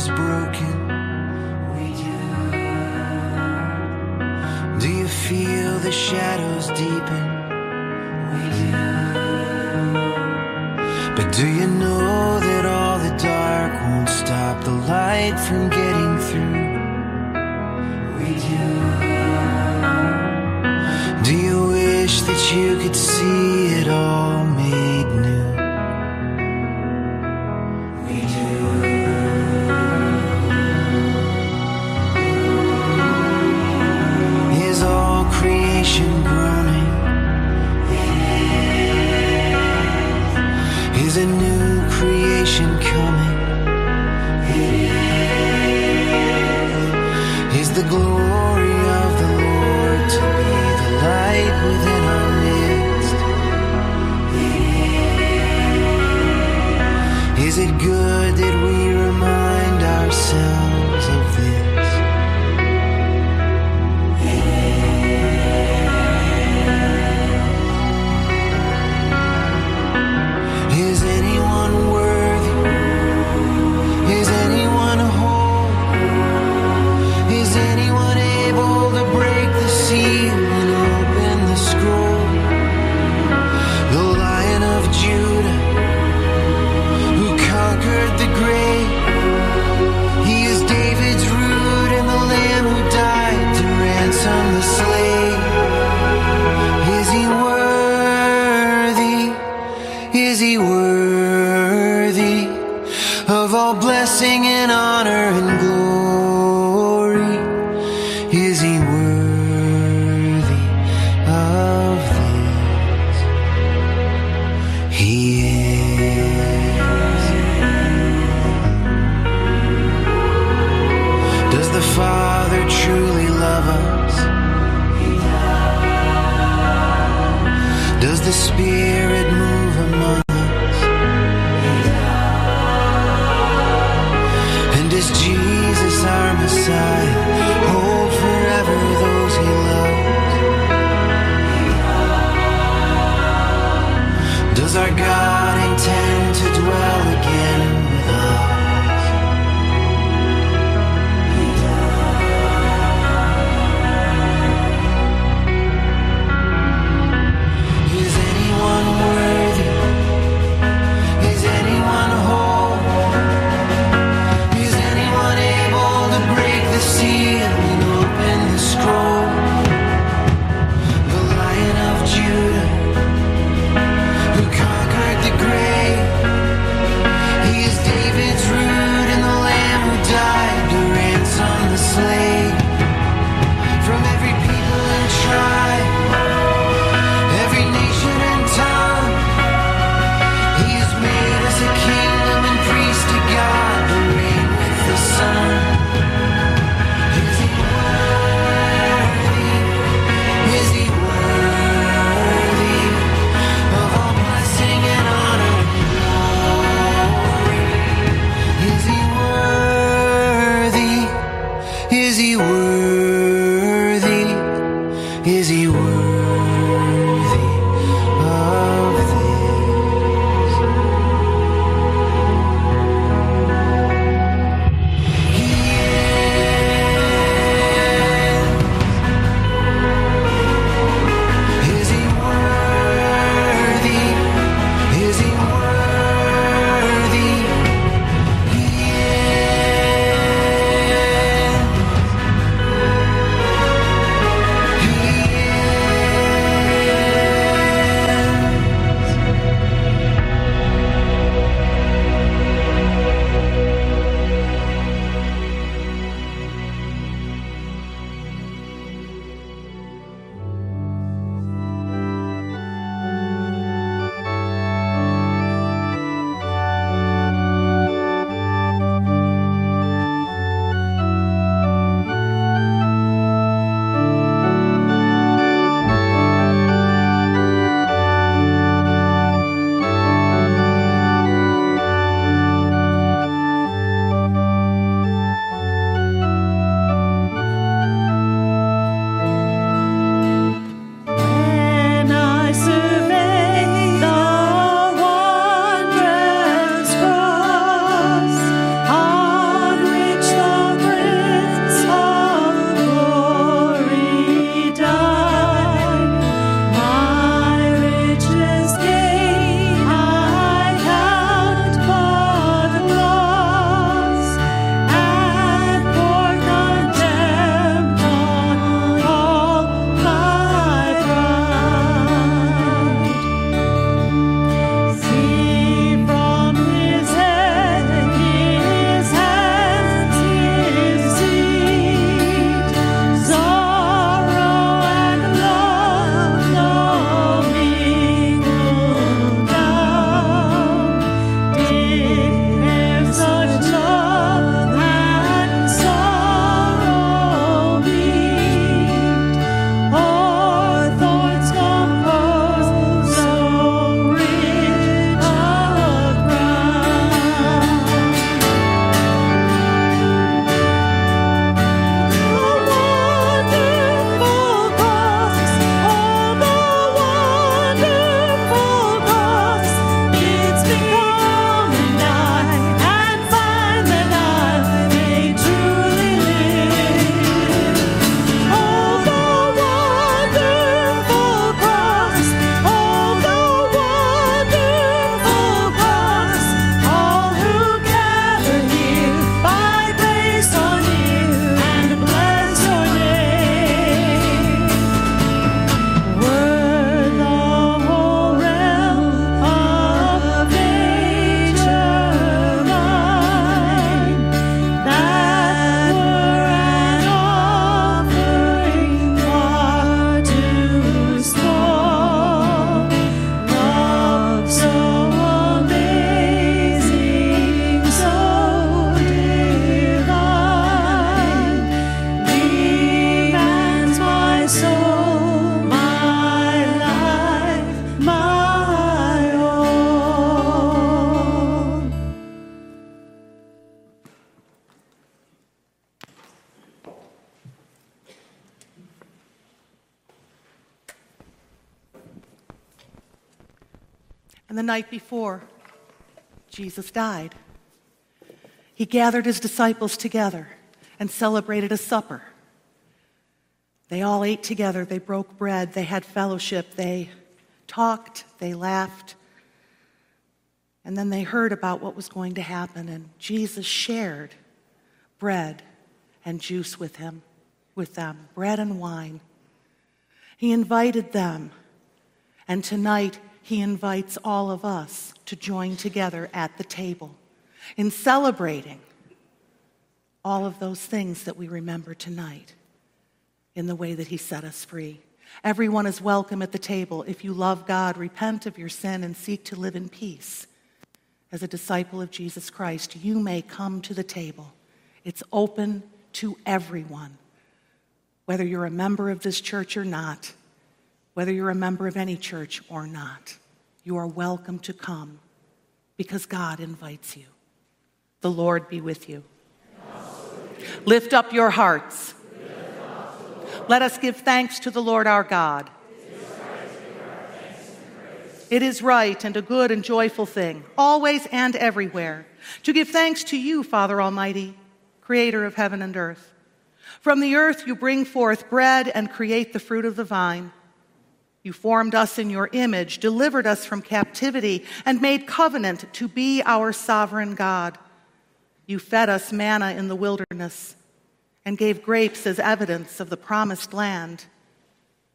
is broken. We do. Do you feel the shadows deepen? We do. But do you know that all the dark won't stop the light from getting through? We do. Do you wish that you could see it all? truly love us? Does the Spirit move? Jesus died. He gathered his disciples together and celebrated a supper. They all ate together, they broke bread, they had fellowship, they talked, they laughed. And then they heard about what was going to happen, and Jesus shared bread and juice with him, with them, bread and wine. He invited them, and tonight he invites all of us to join together at the table in celebrating all of those things that we remember tonight in the way that he set us free. Everyone is welcome at the table. If you love God, repent of your sin and seek to live in peace. As a disciple of Jesus Christ, you may come to the table. It's open to everyone, whether you're a member of this church or not, whether you're a member of any church or not. You are welcome to come because God invites you. The Lord be with you. Lift up your hearts. Let us give thanks to the Lord our God. It is right and a good and joyful thing, always and everywhere, to give thanks to you, Father Almighty, creator of heaven and earth. From the earth you bring forth bread and create the fruit of the vine. You formed us in your image, delivered us from captivity, and made covenant to be our sovereign God. You fed us manna in the wilderness and gave grapes as evidence of the promised land.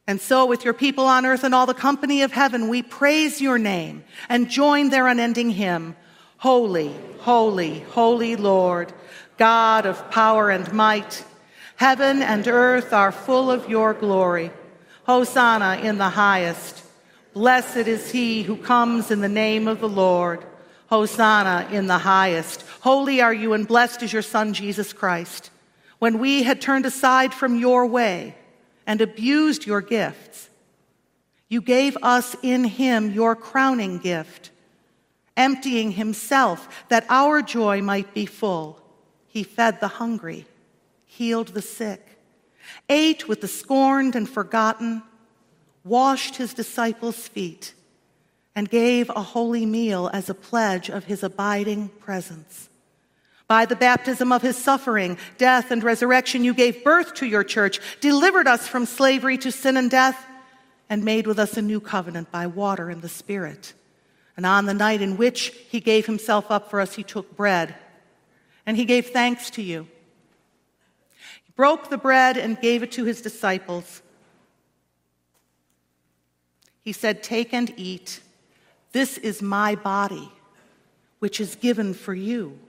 And so, with your people on earth and all the company of heaven, we praise your name and join their unending hymn Holy, holy, holy Lord, God of power and might. Heaven and earth are full of your glory. Hosanna in the highest. Blessed is he who comes in the name of the Lord. Hosanna in the highest. Holy are you, and blessed is your Son, Jesus Christ. When we had turned aside from your way, and abused your gifts. You gave us in him your crowning gift, emptying himself that our joy might be full. He fed the hungry, healed the sick, ate with the scorned and forgotten, washed his disciples' feet, and gave a holy meal as a pledge of his abiding presence. By the baptism of his suffering, death, and resurrection, you gave birth to your church, delivered us from slavery to sin and death, and made with us a new covenant by water and the Spirit. And on the night in which he gave himself up for us, he took bread and he gave thanks to you. Broke the bread and gave it to his disciples. He said, Take and eat. This is my body, which is given for you.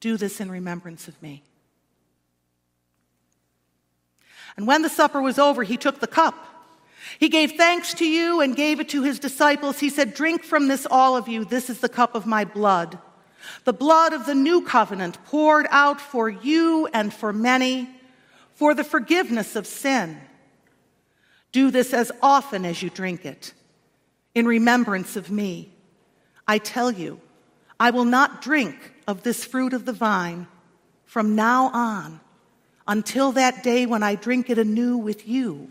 Do this in remembrance of me. And when the supper was over, he took the cup. He gave thanks to you and gave it to his disciples. He said, Drink from this, all of you. This is the cup of my blood, the blood of the new covenant poured out for you and for many for the forgiveness of sin. Do this as often as you drink it in remembrance of me. I tell you, I will not drink of this fruit of the vine from now on until that day when I drink it anew with you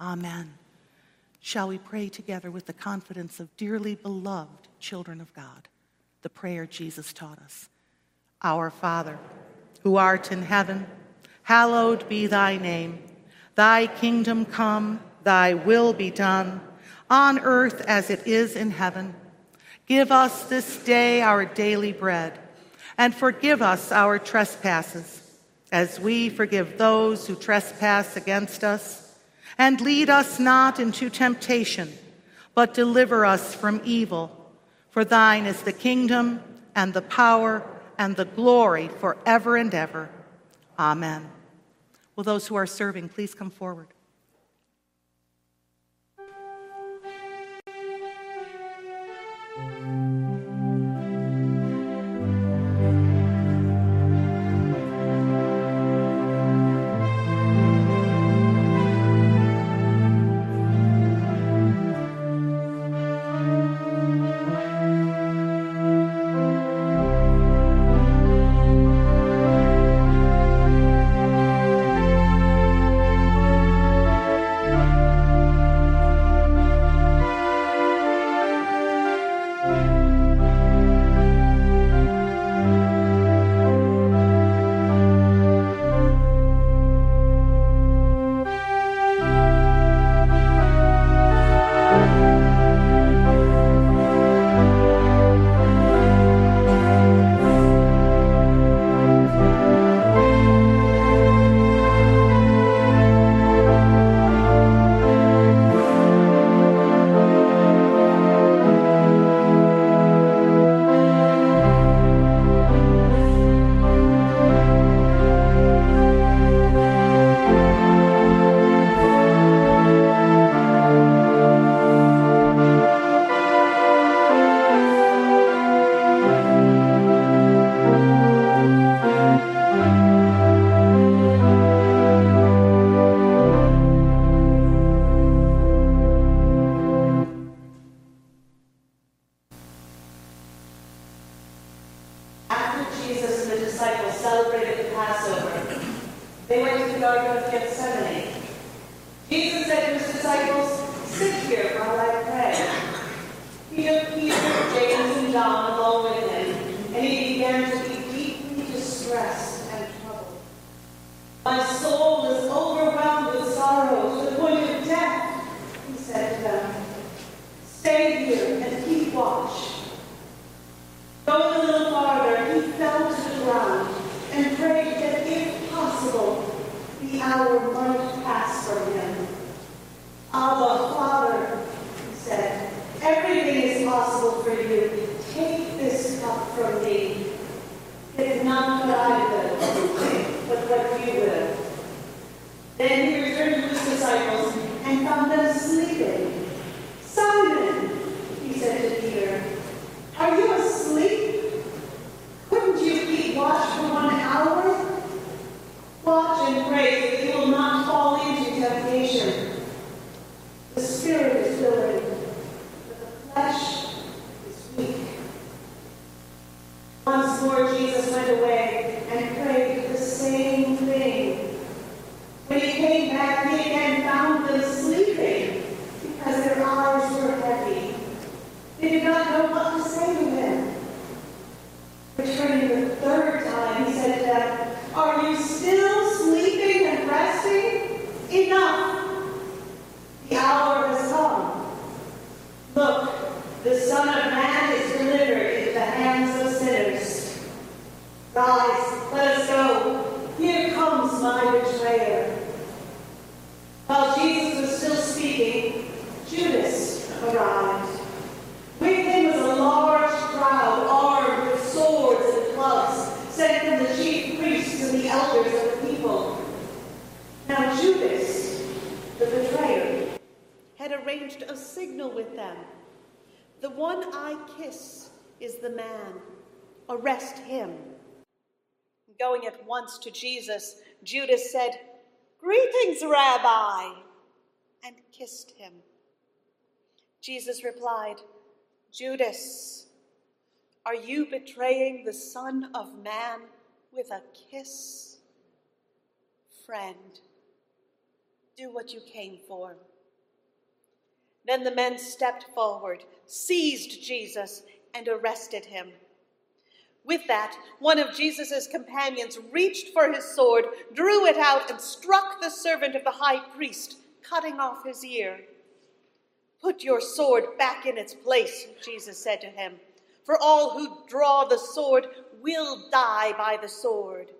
Amen. Shall we pray together with the confidence of dearly beloved children of God? The prayer Jesus taught us Our Father, who art in heaven, hallowed be thy name. Thy kingdom come, thy will be done, on earth as it is in heaven. Give us this day our daily bread, and forgive us our trespasses, as we forgive those who trespass against us. And lead us not into temptation, but deliver us from evil. For thine is the kingdom, and the power, and the glory forever and ever. Amen. Will those who are serving please come forward? disciples celebrated the Passover. They went to the Garden of Gethsemane. Jesus said to his disciples, Sit here while I pray. He took Peter, James, and John along with him, and he began to be deeply distressed and troubled. My soul and prayed that if possible, the hour might pass for him. Abba, Father, he said, everything is possible for you. Take this cup from me. It is not what I will, but what you will. Then once to Jesus, Judas said, Greetings, Rabbi, and kissed him. Jesus replied, Judas, are you betraying the Son of Man with a kiss? Friend, do what you came for. Then the men stepped forward, seized Jesus, and arrested him. With that, one of Jesus' companions reached for his sword, drew it out, and struck the servant of the high priest, cutting off his ear. Put your sword back in its place, Jesus said to him, for all who draw the sword will die by the sword.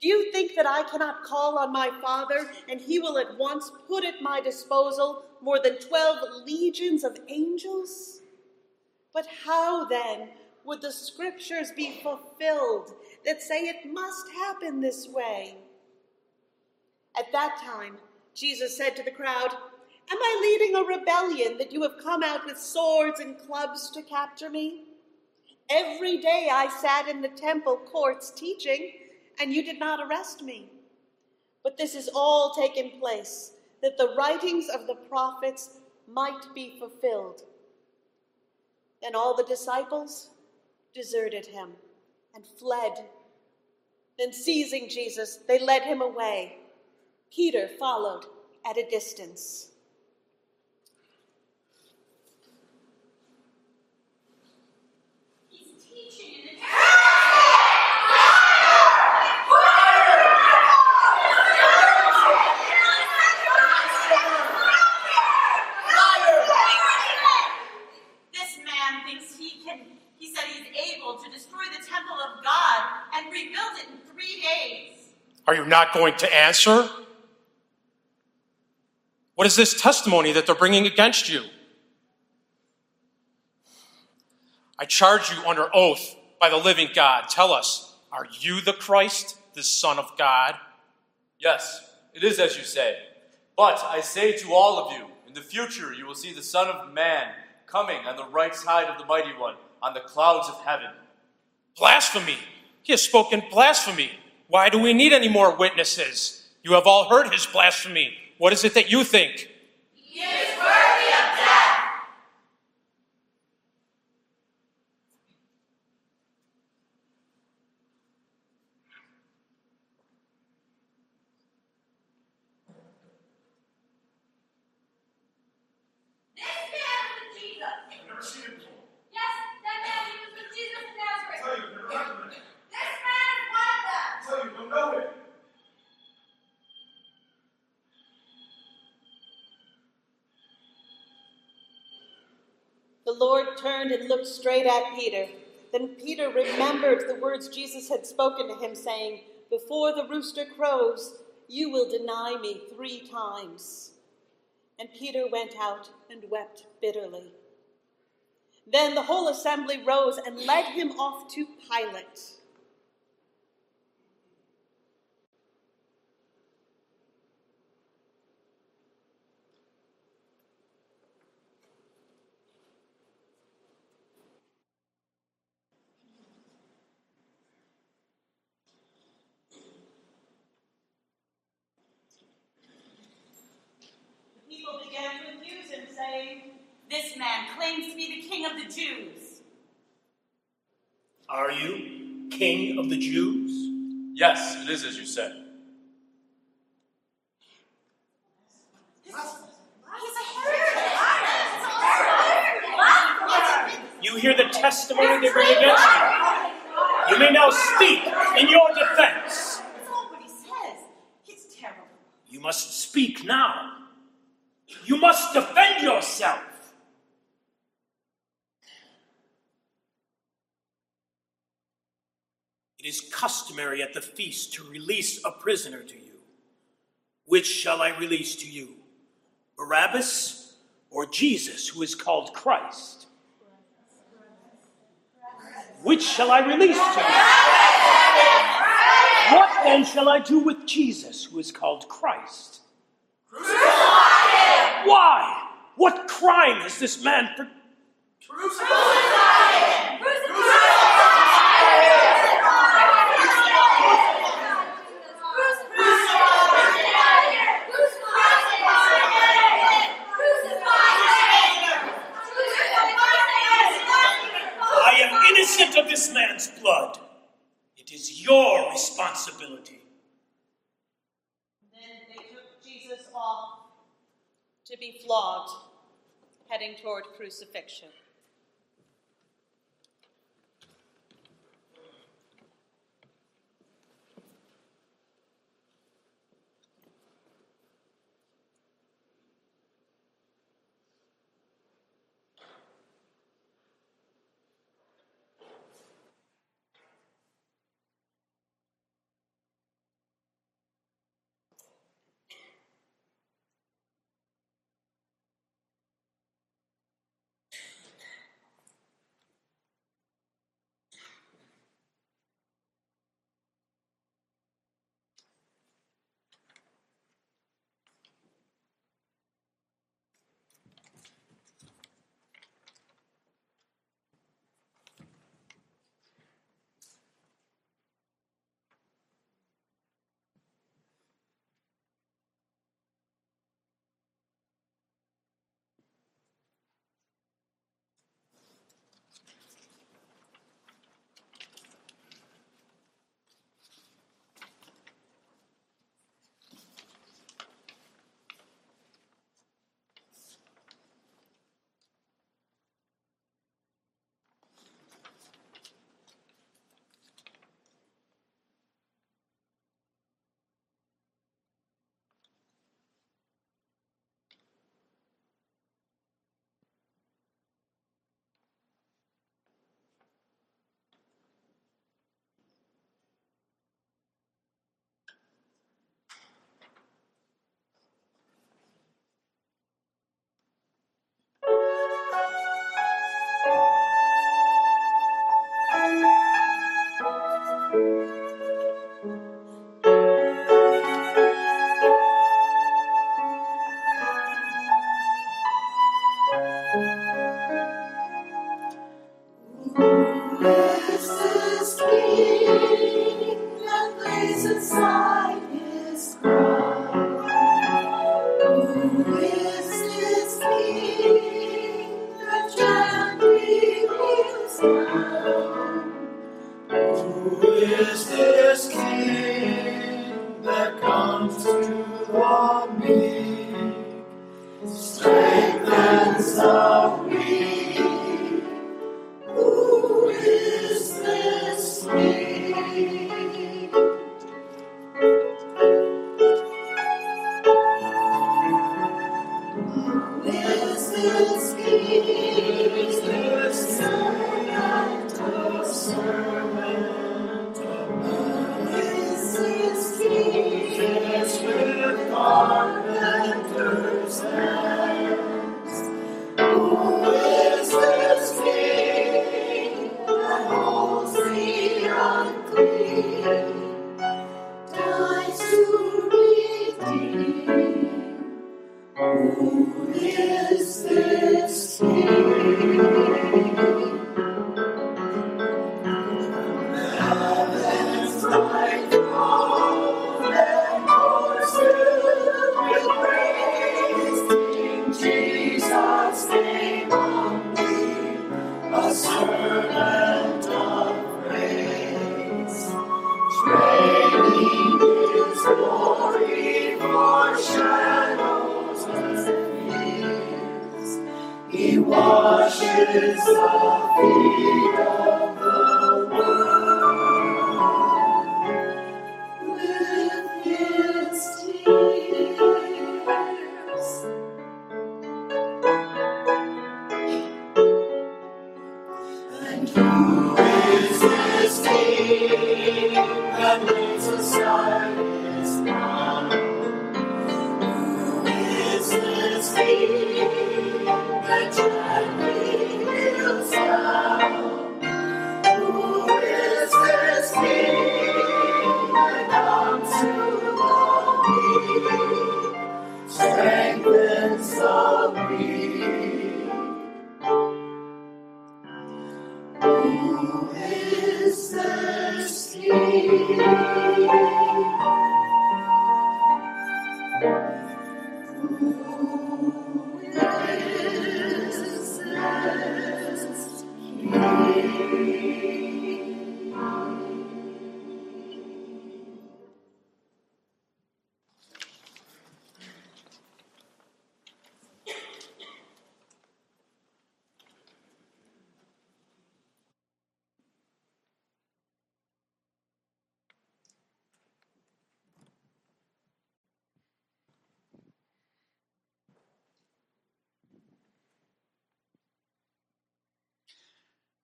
Do you think that I cannot call on my Father, and he will at once put at my disposal more than twelve legions of angels? But how then would the scriptures be fulfilled that say it must happen this way? At that time, Jesus said to the crowd, Am I leading a rebellion that you have come out with swords and clubs to capture me? Every day I sat in the temple courts teaching, and you did not arrest me. But this is all taken place that the writings of the prophets might be fulfilled. Then all the disciples deserted him and fled. Then, seizing Jesus, they led him away. Peter followed at a distance. Are you not going to answer? What is this testimony that they're bringing against you? I charge you under oath by the living God. Tell us, are you the Christ, the Son of God? Yes, it is as you say. But I say to all of you, in the future you will see the Son of Man coming on the right side of the Mighty One on the clouds of heaven. Blasphemy! He has spoken blasphemy. Why do we need any more witnesses? You have all heard his blasphemy. What is it that you think? He is worthy of death. This man was Jesus. I've never seen it before. Yes, that man he was with Jesus of Nazareth. I tell you, I've never heard of it. This man is one don't. The Lord turned and looked straight at Peter. Then Peter remembered the words Jesus had spoken to him, saying, Before the rooster crows, you will deny me three times. And Peter went out and wept bitterly. Then the whole assembly rose and led him off to Pilate. The people began to accuse him, saying, This man claims to be the king of the Jews. Are you king of the Jews? Yes, it is as you said. He's a heretic. You hear the testimony they bring against you. You may now speak in your defense. That's all what he says. He's terrible. You must speak now. You must defend yourself. It is customary at the feast to release a prisoner to you. Which shall I release to you? Barabbas or Jesus, who is called Christ? Which shall I release to you? What then shall I do with Jesus, who is called Christ? Why? What crime has this man per- I of this man's blood. It is your responsibility. Then they took Jesus off to be flogged, heading toward crucifixion.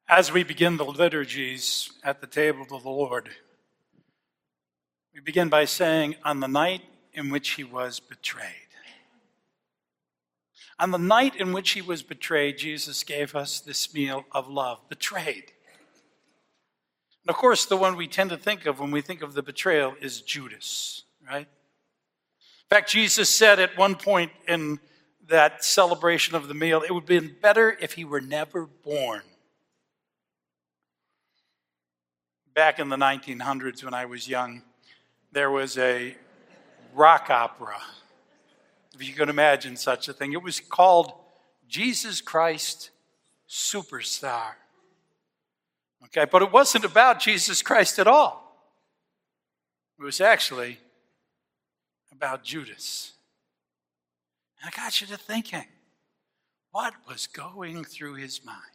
As we begin the liturgies at the table of the Lord, we begin by saying, On the night in which he was betrayed. On the night in which he was betrayed, Jesus gave us this meal of love, betrayed. And of course, the one we tend to think of when we think of the betrayal is Judas, right? In fact, Jesus said at one point in that celebration of the meal, it would have been better if he were never born. Back in the 1900s when I was young, there was a rock opera, if you can imagine such a thing. It was called Jesus Christ Superstar. Okay, but it wasn't about Jesus Christ at all. It was actually about Judas. And I got you to thinking what was going through his mind?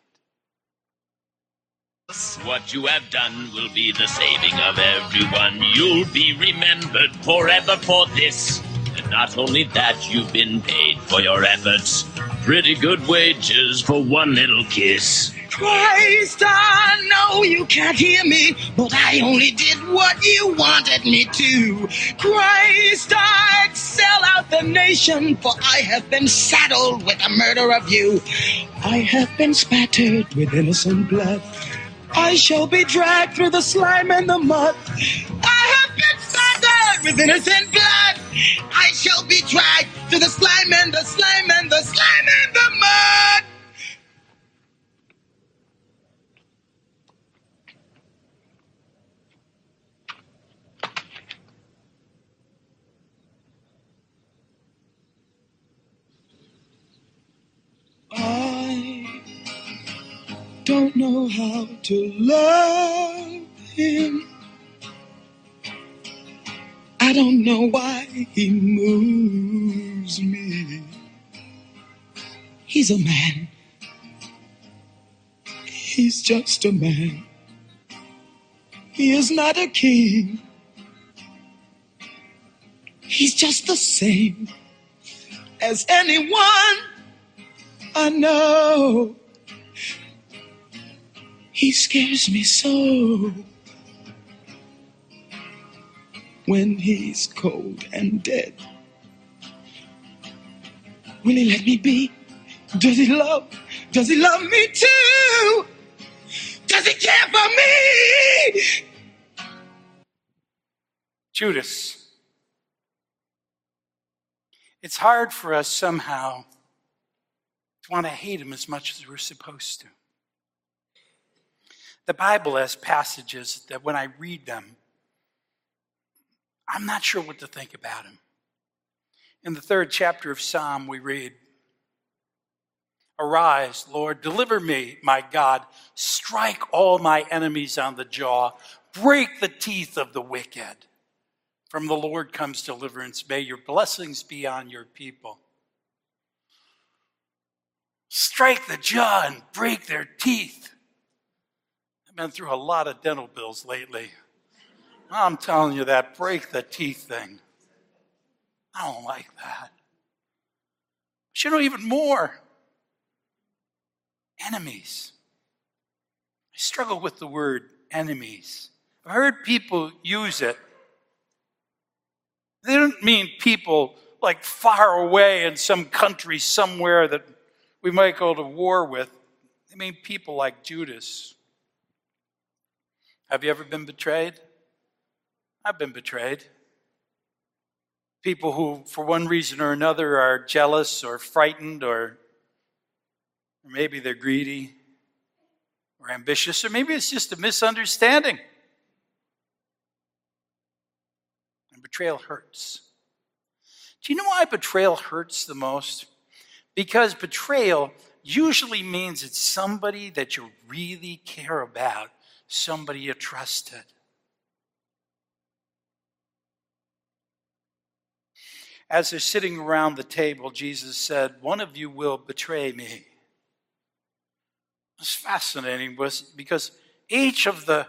What you have done will be the saving of everyone. You'll be remembered forever for this. And not only that, you've been paid for your efforts. Pretty good wages for one little kiss. Christ, I know you can't hear me, but I only did what you wanted me to. Christ, I'd sell out the nation, for I have been saddled with the murder of you. I have been spattered with innocent blood. I shall be dragged through the slime and the mud. I have been spattered with innocent blood. I shall be dragged through the slime and the slime and the slime and the mud. Don't know how to love him I don't know why he moves me. He's a man. He's just a man. He is not a king. He's just the same as anyone I know. He scares me so when he's cold and dead. Will he let me be? Does he love? Does he love me too? Does he care for me? Judas. It's hard for us somehow to want to hate him as much as we're supposed to. The Bible has passages that when I read them, I'm not sure what to think about them. In the third chapter of Psalm, we read, Arise, Lord, deliver me, my God. Strike all my enemies on the jaw. Break the teeth of the wicked. From the Lord comes deliverance. May your blessings be on your people. Strike the jaw and break their teeth. Been through a lot of dental bills lately. I'm telling you that break the teeth thing. I don't like that. But you know, even more enemies. I struggle with the word enemies. I've heard people use it. They don't mean people like far away in some country somewhere that we might go to war with. They mean people like Judas. Have you ever been betrayed? I've been betrayed. People who, for one reason or another, are jealous or frightened, or, or maybe they're greedy or ambitious, or maybe it's just a misunderstanding. And betrayal hurts. Do you know why betrayal hurts the most? Because betrayal usually means it's somebody that you really care about, somebody you trusted. As they're sitting around the table, Jesus said, One of you will betray me. It's fascinating because each of the,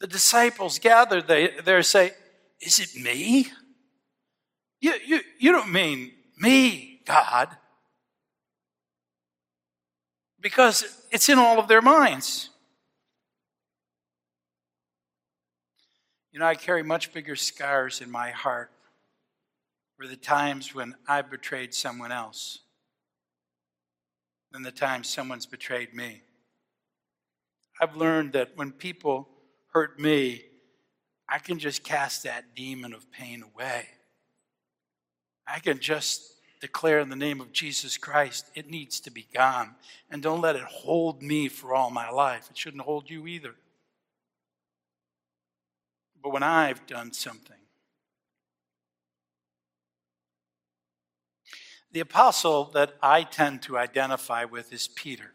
the disciples gathered there say, Is it me? You, you, you don't mean me, God. Because it's in all of their minds. You know, I carry much bigger scars in my heart were the times when I betrayed someone else than the times someone's betrayed me. I've learned that when people hurt me, I can just cast that demon of pain away. I can just declare in the name of Jesus Christ, it needs to be gone. And don't let it hold me for all my life. It shouldn't hold you either. But when I've done something, The apostle that I tend to identify with is Peter.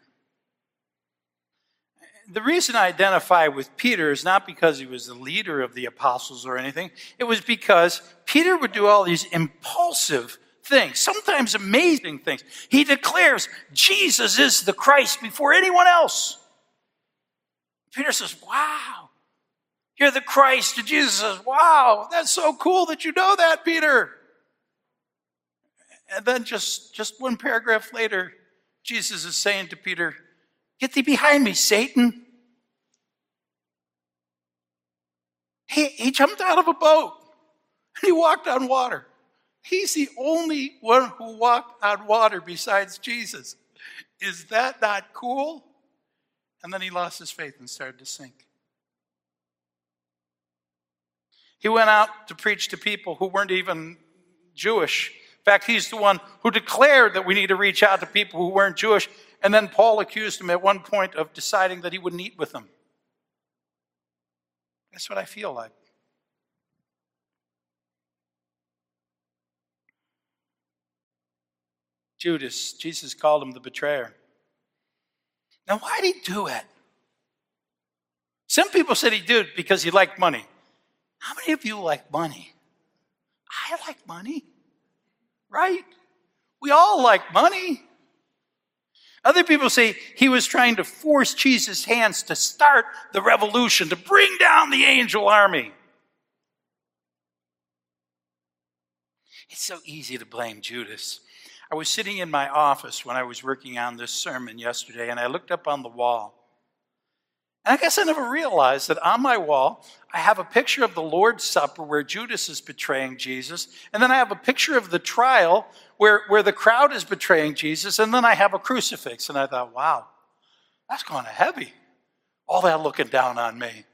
The reason I identify with Peter is not because he was the leader of the apostles or anything. It was because Peter would do all these impulsive things, sometimes amazing things. He declares Jesus is the Christ before anyone else. Peter says, Wow, you're the Christ. And Jesus says, Wow, that's so cool that you know that, Peter. And then just, just one paragraph later, Jesus is saying to Peter, Get thee behind me, Satan. He, he jumped out of a boat and he walked on water. He's the only one who walked on water besides Jesus. Is that not cool? And then he lost his faith and started to sink. He went out to preach to people who weren't even Jewish. In fact, he's the one who declared that we need to reach out to people who weren't Jewish. And then Paul accused him at one point of deciding that he wouldn't eat with them. That's what I feel like. Judas, Jesus called him the betrayer. Now, why did he do it? Some people said he did because he liked money. How many of you like money? I like money, right? We all like money. Other people say he was trying to force Jesus' hands to start the revolution, to bring down the angel army. It's so easy to blame Judas. I was sitting in my office when I was working on this sermon yesterday, and I looked up on the wall. And I guess I never realized that on my wall, I have a picture of the Lord's Supper where Judas is betraying Jesus. And then I have a picture of the trial where, where the crowd is betraying Jesus. And then I have a crucifix. And I thought, wow, that's kind of heavy. All that looking down on me.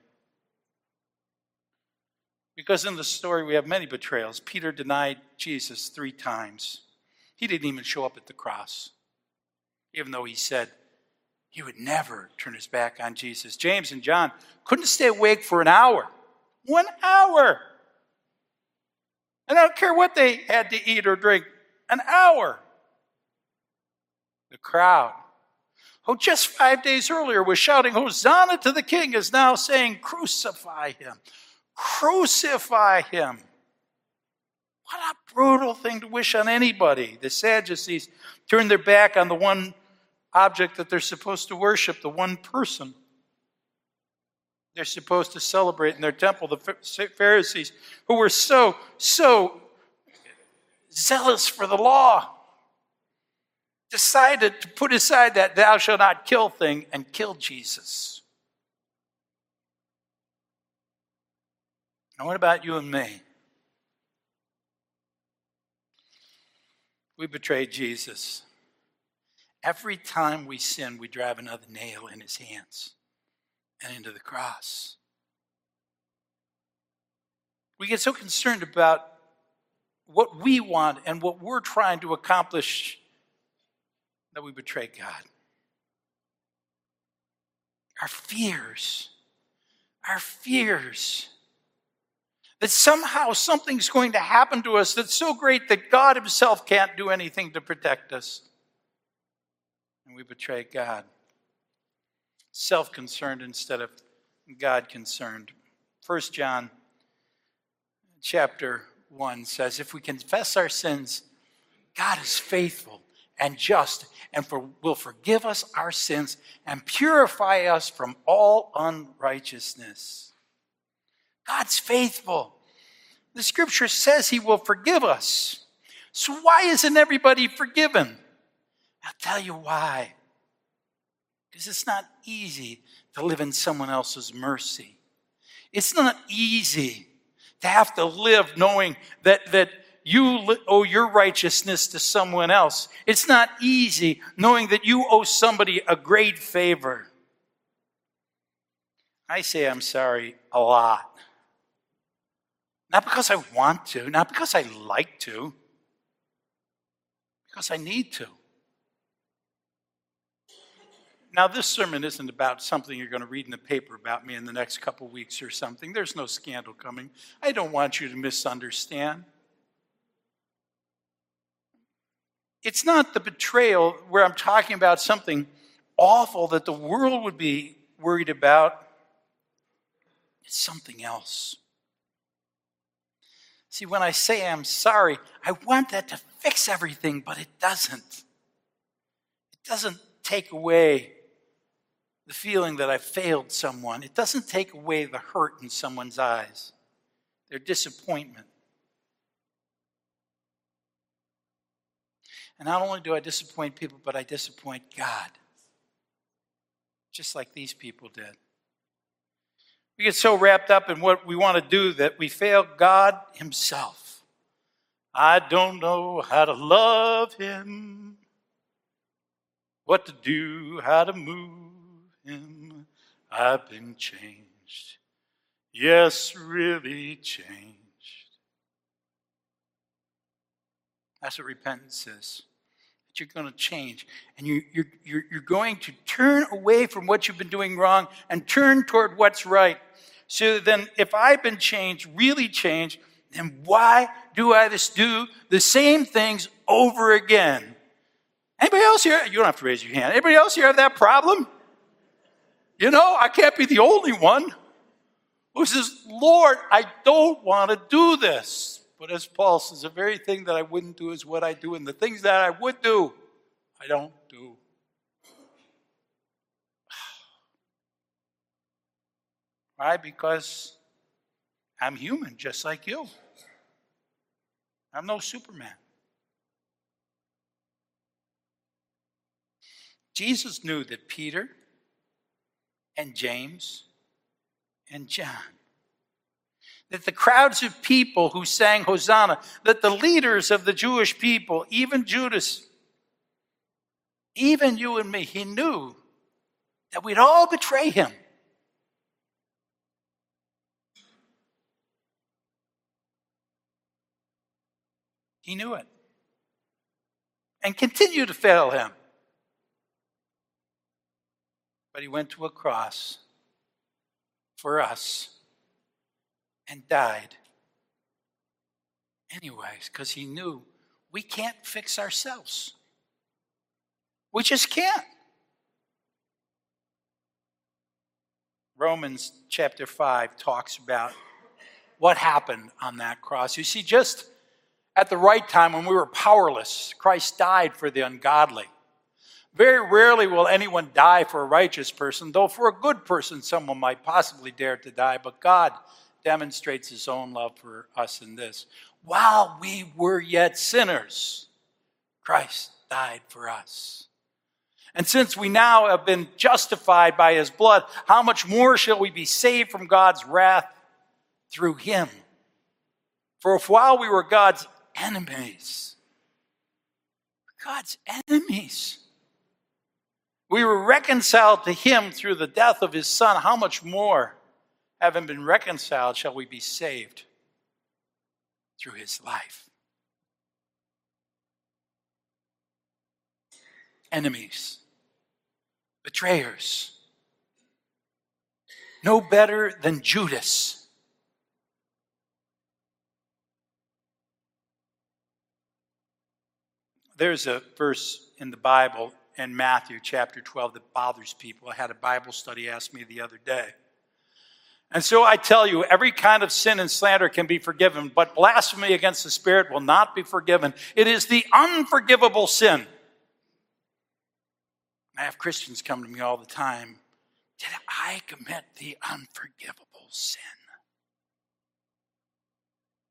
Because in the story, we have many betrayals. Peter denied Jesus three times. He didn't even show up at the cross, even though he said, he would never turn his back on Jesus. James and John couldn't stay awake for an hour. One hour. And I don't care what they had to eat or drink, an hour. The crowd, who just five days earlier was shouting, Hosanna to the King, is now saying, Crucify him. Crucify him. What a brutal thing to wish on anybody. The Sadducees turned their back on the one object that they're supposed to worship, the one person they're supposed to celebrate in their temple. The Pharisees, who were so, so zealous for the law, decided to put aside that thou shalt not kill thing and kill Jesus. Now, what about you and me? We betrayed Jesus. Every time we sin, we drive another nail in his hands and into the cross. We get so concerned about what we want and what we're trying to accomplish that we betray God. Our fears, our fears that somehow something's going to happen to us that's so great that God Himself can't do anything to protect us and we betray God. Self concerned instead of God concerned. 1 John chapter 1 says, If we confess our sins, God is faithful and just and for, will forgive us our sins and purify us from all unrighteousness. God's faithful. The scripture says he will forgive us. So, why isn't everybody forgiven? I'll tell you why. Because it's not easy to live in someone else's mercy. It's not easy to have to live knowing that, that you owe your righteousness to someone else. It's not easy knowing that you owe somebody a great favor. I say I'm sorry a lot. Not because I want to, not because I like to, because I need to. Now, this sermon isn't about something you're going to read in the paper about me in the next couple weeks or something. There's no scandal coming. I don't want you to misunderstand. It's not the betrayal where I'm talking about something awful that the world would be worried about. It's something else. See, when I say I'm sorry, I want that to fix everything, but it doesn't. It doesn't take away the feeling that I failed someone. It doesn't take away the hurt in someone's eyes, their disappointment. And not only do I disappoint people, but I disappoint God, just like these people did. We get so wrapped up in what we want to do that we fail God Himself. I don't know how to love Him, what to do, how to move him, I've been changed. Yes, really changed. That's what repentance is. That you're going to change. And you, you're, you're, you're going to turn away from what you've been doing wrong and turn toward what's right. So then, if I've been changed, really changed, then why do I just do the same things over again? Anybody else here? You don't have to raise your hand. Anybody else here have that problem? You know, I can't be the only one who says, Lord, I don't want to do this. But as Paul says, the very thing that I wouldn't do is what I do, and the things that I would do, I don't do. Why? Because I'm human just like you. I'm no Superman. Jesus knew that Peter and James and John, that the crowds of people who sang Hosanna, that the leaders of the Jewish people, even Judas, even you and me, he knew that we'd all betray him. He knew it. And continue to fail him. But he went to a cross for us and died anyways because he knew we can't fix ourselves. We just can't. Romans chapter 5 talks about what happened on that cross. You see, just at the right time when we were powerless, Christ died for the ungodly. Very rarely will anyone die for a righteous person, though for a good person, someone might possibly dare to die. But God demonstrates his own love for us in this. While we were yet sinners, Christ died for us. And since we now have been justified by his blood, how much more shall we be saved from God's wrath through him? For if while we were God's enemies. God's enemies. We were reconciled to him through the death of his son. How much more, having been reconciled, shall we be saved through his life? Enemies, betrayers, no better than Judas there's a verse in the Bible in Matthew chapter 12 that bothers people. I had a Bible study ask me the other day. And so I tell you, every kind of sin and slander can be forgiven, but blasphemy against the Spirit will not be forgiven. It is the unforgivable sin. I have Christians come to me all the time. Did I commit the unforgivable sin?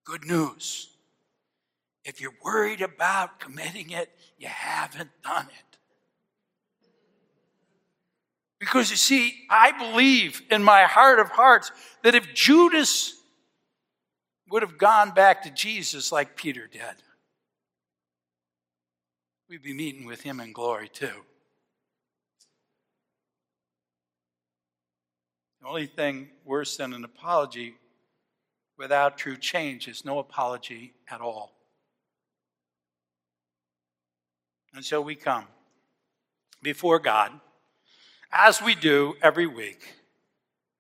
Good news. If you're worried about committing it, you haven't done it. Because you see, I believe in my heart of hearts that if Judas would have gone back to Jesus like Peter did, we'd be meeting with him in glory too. The only thing worse than an apology without true change is no apology at all. And so we come before God, as we do every week,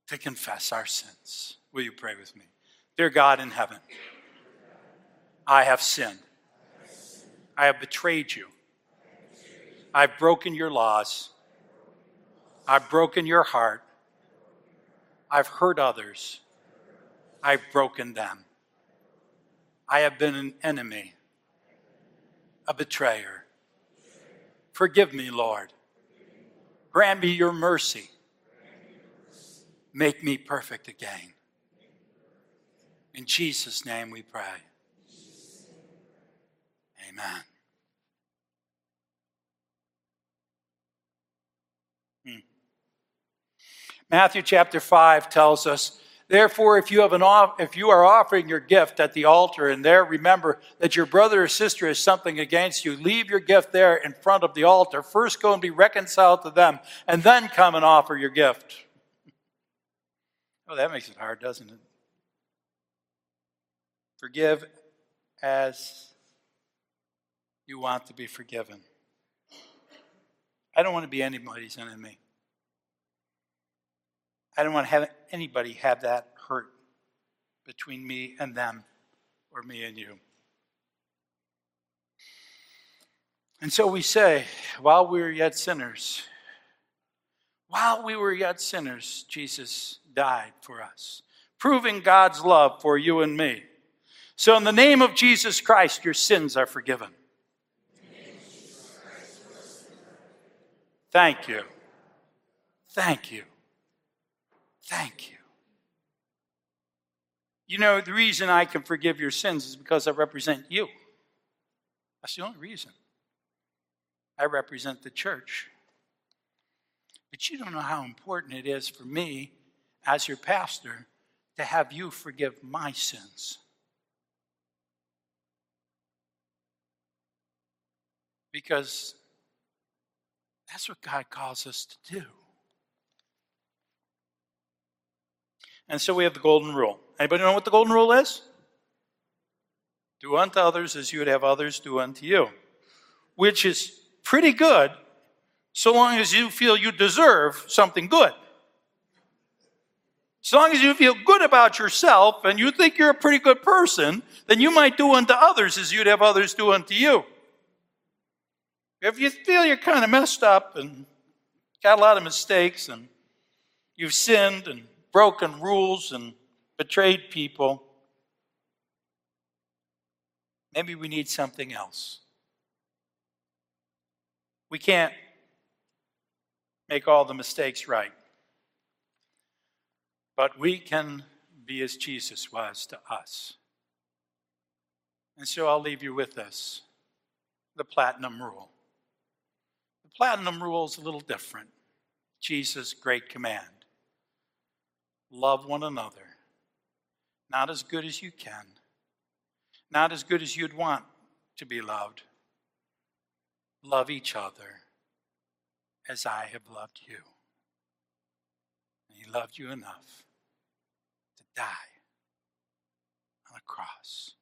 to confess our sins. Will you pray with me? Dear God in heaven, I have sinned. I have betrayed you. I've broken your laws. I've broken your heart. I've hurt others. I've broken them. I have been an enemy, a betrayer. Forgive me, Lord. Grant me your mercy. Make me perfect again. In Jesus' name we pray. Amen. Hmm. Matthew chapter 5 tells us Therefore, if you, have an off, if you are offering your gift at the altar and there remember that your brother or sister has something against you, leave your gift there in front of the altar. First go and be reconciled to them, and then come and offer your gift. Oh, that makes it hard, doesn't it? Forgive as you want to be forgiven. I don't want to be anybody's enemy. I don't want to have anybody have that hurt between me and them or me and you. And so we say, while we were yet sinners, while we were yet sinners, Jesus died for us, proving God's love for you and me. So, in the name of Jesus Christ, your sins are forgiven. Thank you. Thank you. Thank you. You know, the reason I can forgive your sins is because I represent you. That's the only reason. I represent the church. But you don't know how important it is for me, as your pastor, to have you forgive my sins. Because that's what God calls us to do. And so we have the golden rule. Anybody know what the golden rule is? Do unto others as you would have others do unto you, which is pretty good so long as you feel you deserve something good. As long as you feel good about yourself and you think you're a pretty good person, then you might do unto others as you'd have others do unto you. If you feel you're kind of messed up and got a lot of mistakes and you've sinned and broken rules and betrayed people, maybe we need something else. We can't make all the mistakes right, but we can be as Jesus was to us. And so I'll leave you with this the platinum rule. The platinum rule is a little different. Jesus' great command love one another, not as good as you can, not as good as you'd want to be loved. Love each other as I have loved you. And he loved you enough to die on a cross.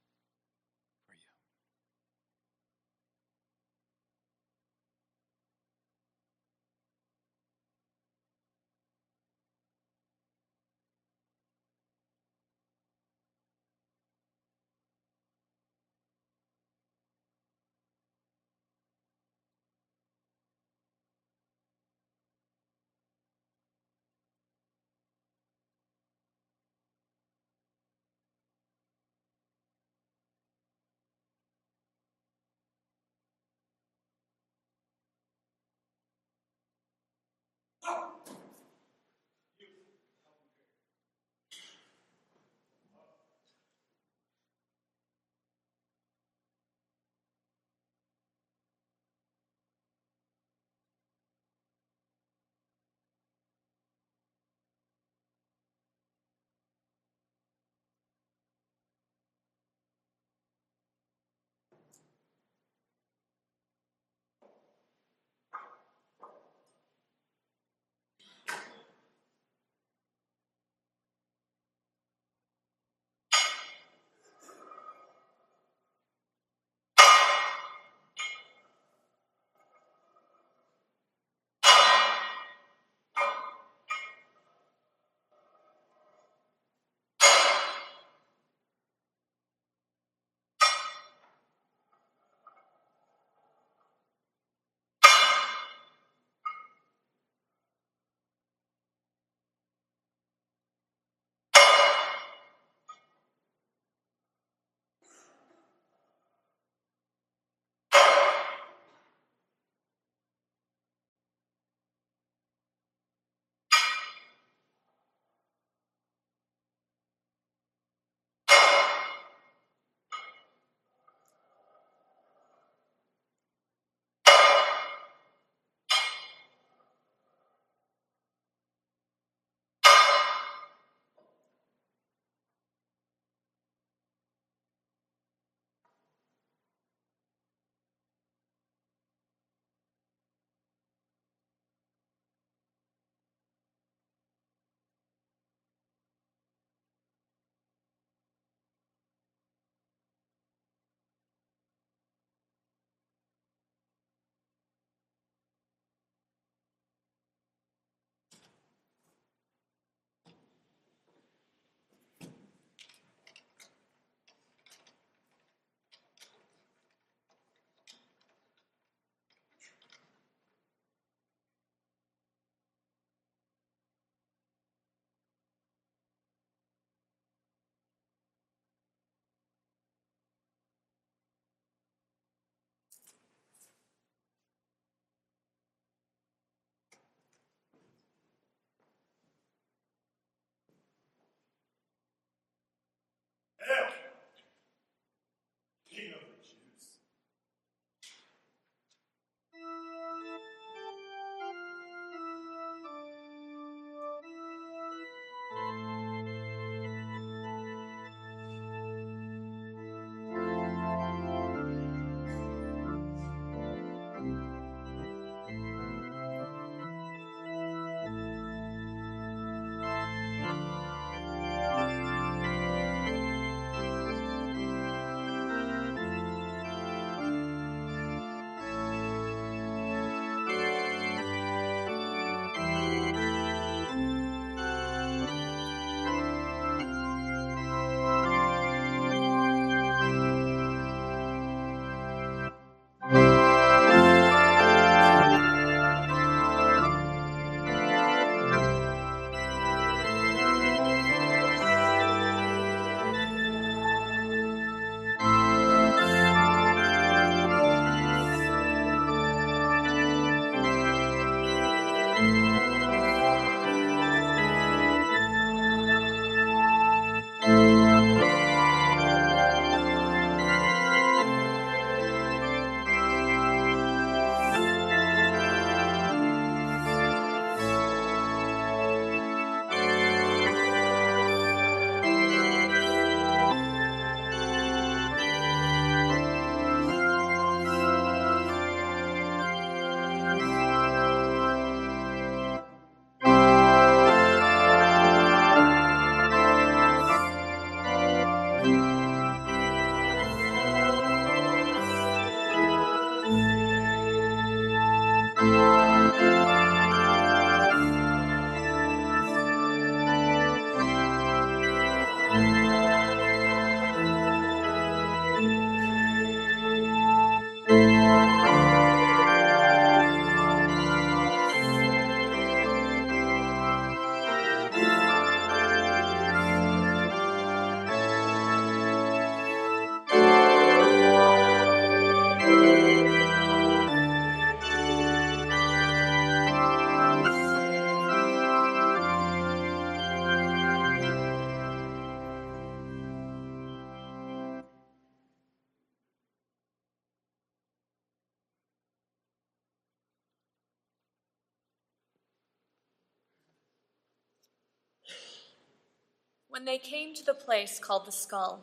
When they came to the place called the skull,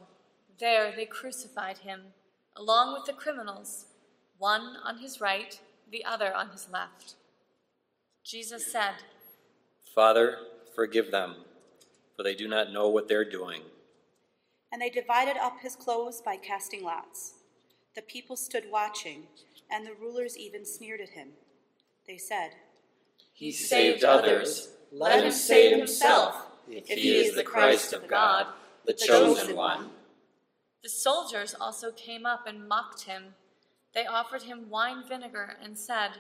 there they crucified him, along with the criminals, one on his right, the other on his left. Jesus said, Father, forgive them, for they do not know what they're doing. And they divided up his clothes by casting lots. The people stood watching, and the rulers even sneered at him. They said, He saved others. Let him save himself, if he is the Christ of God, the chosen one. The soldiers also came up and mocked him. They offered him wine vinegar and said,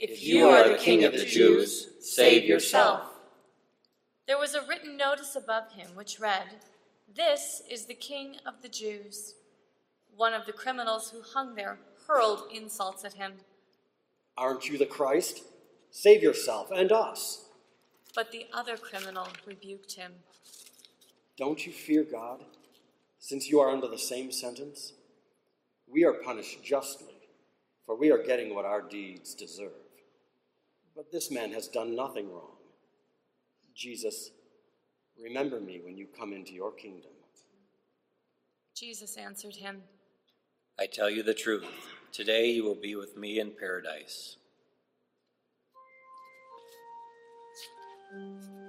If you are the king of the Jews, save yourself. There was a written notice above him which read, This is the king of the Jews. One of the criminals who hung there hurled insults at him. Aren't you the Christ? Save yourself and us. But the other criminal rebuked him. Don't you fear God, since you are under the same sentence? We are punished justly, for we are getting what our deeds deserve. But this man has done nothing wrong. Jesus, remember me when you come into your kingdom. Jesus answered him, I tell you the truth. Today you will be with me in paradise. Thank you.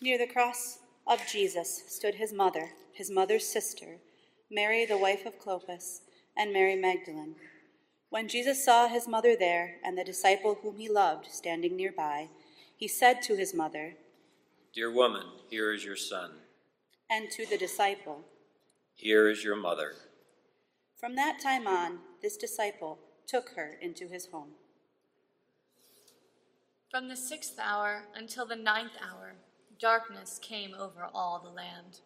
Near the cross of Jesus stood his mother, his mother's sister, Mary, the wife of Clopas, and Mary Magdalene. When Jesus saw his mother there and the disciple whom he loved standing nearby, he said to his mother, Dear woman, here is your son. And to the disciple, Here is your mother. From that time on, this disciple took her into his home. From the sixth hour until the ninth hour, darkness came over all the land.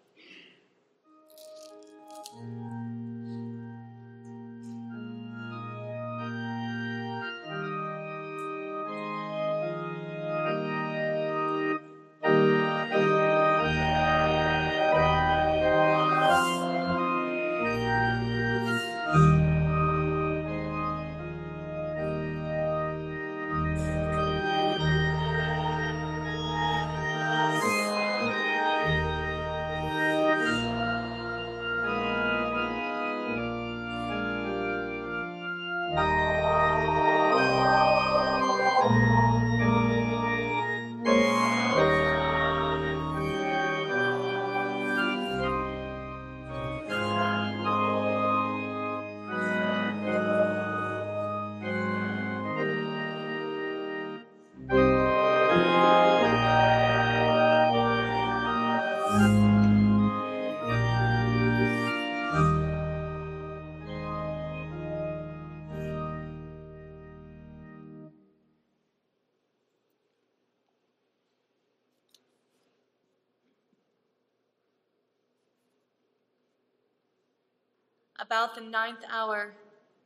About the ninth hour,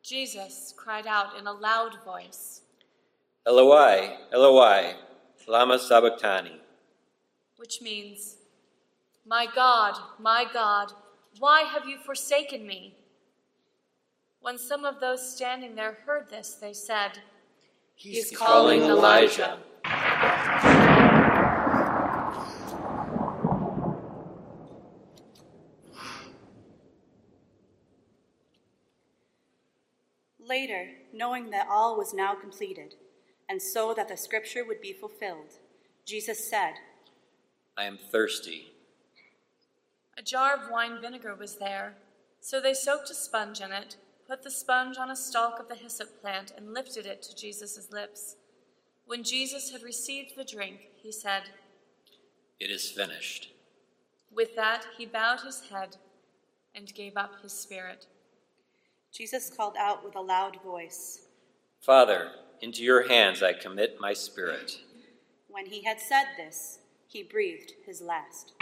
Jesus cried out in a loud voice, Eloi, Eloi, lama sabachthani. which means, My God, my God, why have you forsaken me? When some of those standing there heard this, they said, He's calling Elijah. Later, knowing that all was now completed, and so that the scripture would be fulfilled, Jesus said, I am thirsty. A jar of wine vinegar was there, so they soaked a sponge in it, put the sponge on a stalk of the hyssop plant, and lifted it to Jesus' lips. When Jesus had received the drink, he said, It is finished. With that, he bowed his head and gave up his spirit. Jesus called out with a loud voice. Father, into your hands I commit my spirit. When he had said this, he breathed his last.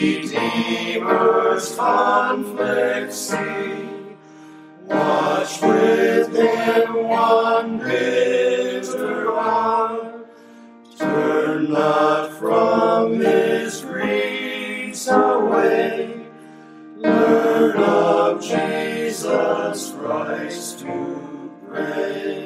Redeemer's conflict see. Watch within one bitter hour, turn not from his griefs away. Learn of Jesus Christ to pray.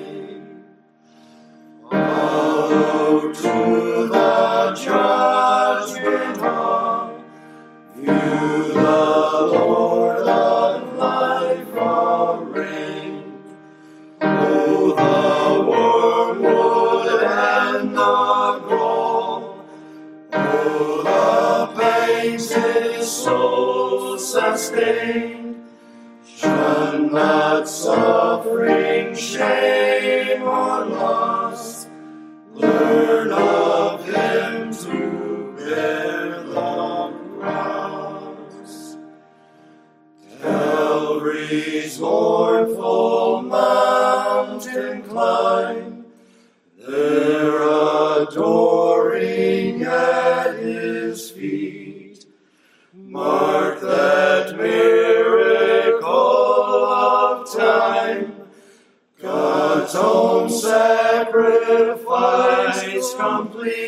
Sustained. Shun not suffering, shame, or loss. Learn of him to bear the cross. Calvary's mournful mountain climb. There adoring complete.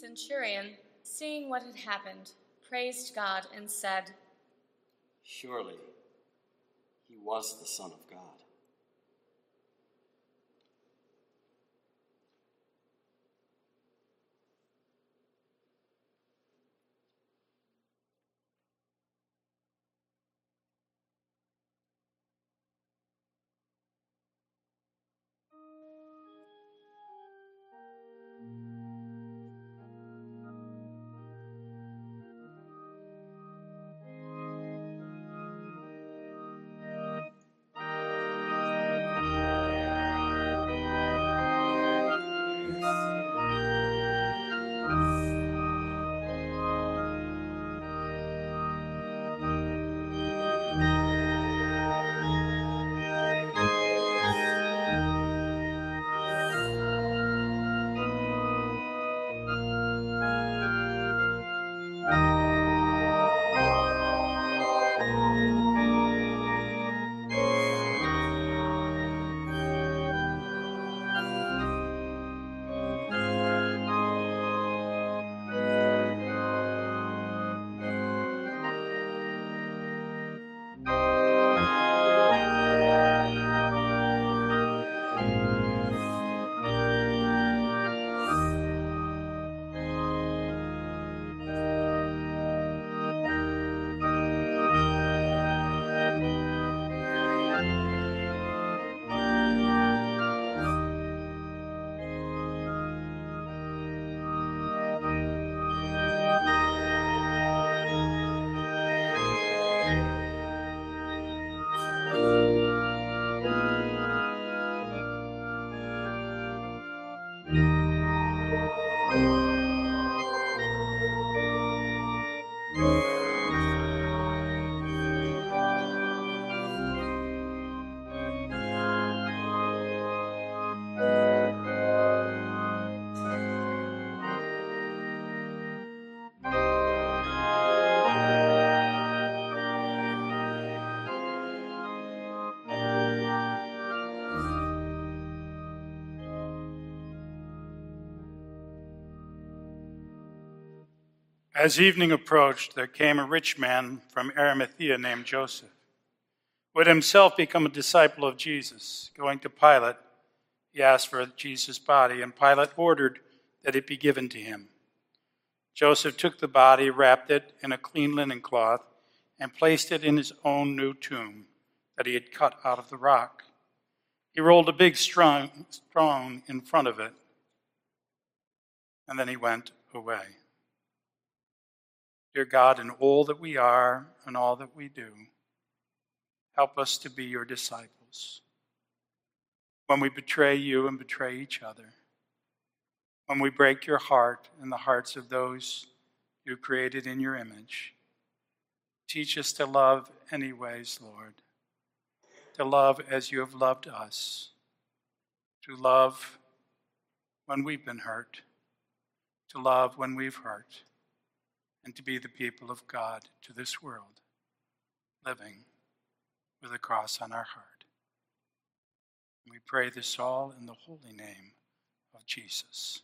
Centurion, seeing what had happened, praised God and said, Surely he was the Son of God. As evening approached, there came a rich man from Arimathea named Joseph, who had himself become a disciple of Jesus. Going to Pilate, he asked for Jesus' body, and Pilate ordered that it be given to him. Joseph took the body, wrapped it in a clean linen cloth, and placed it in his own new tomb that he had cut out of the rock. He rolled a big stone in front of it, and then he went away. Dear God, in all that we are and all that we do, help us to be your disciples. When we betray you and betray each other, when we break your heart and the hearts of those you created in your image, teach us to love anyways, Lord, to love as you have loved us, to love when we've been hurt, to love when we've hurt and to be the people of God to this world, living with a cross on our heart. we pray this all in the holy name of Jesus.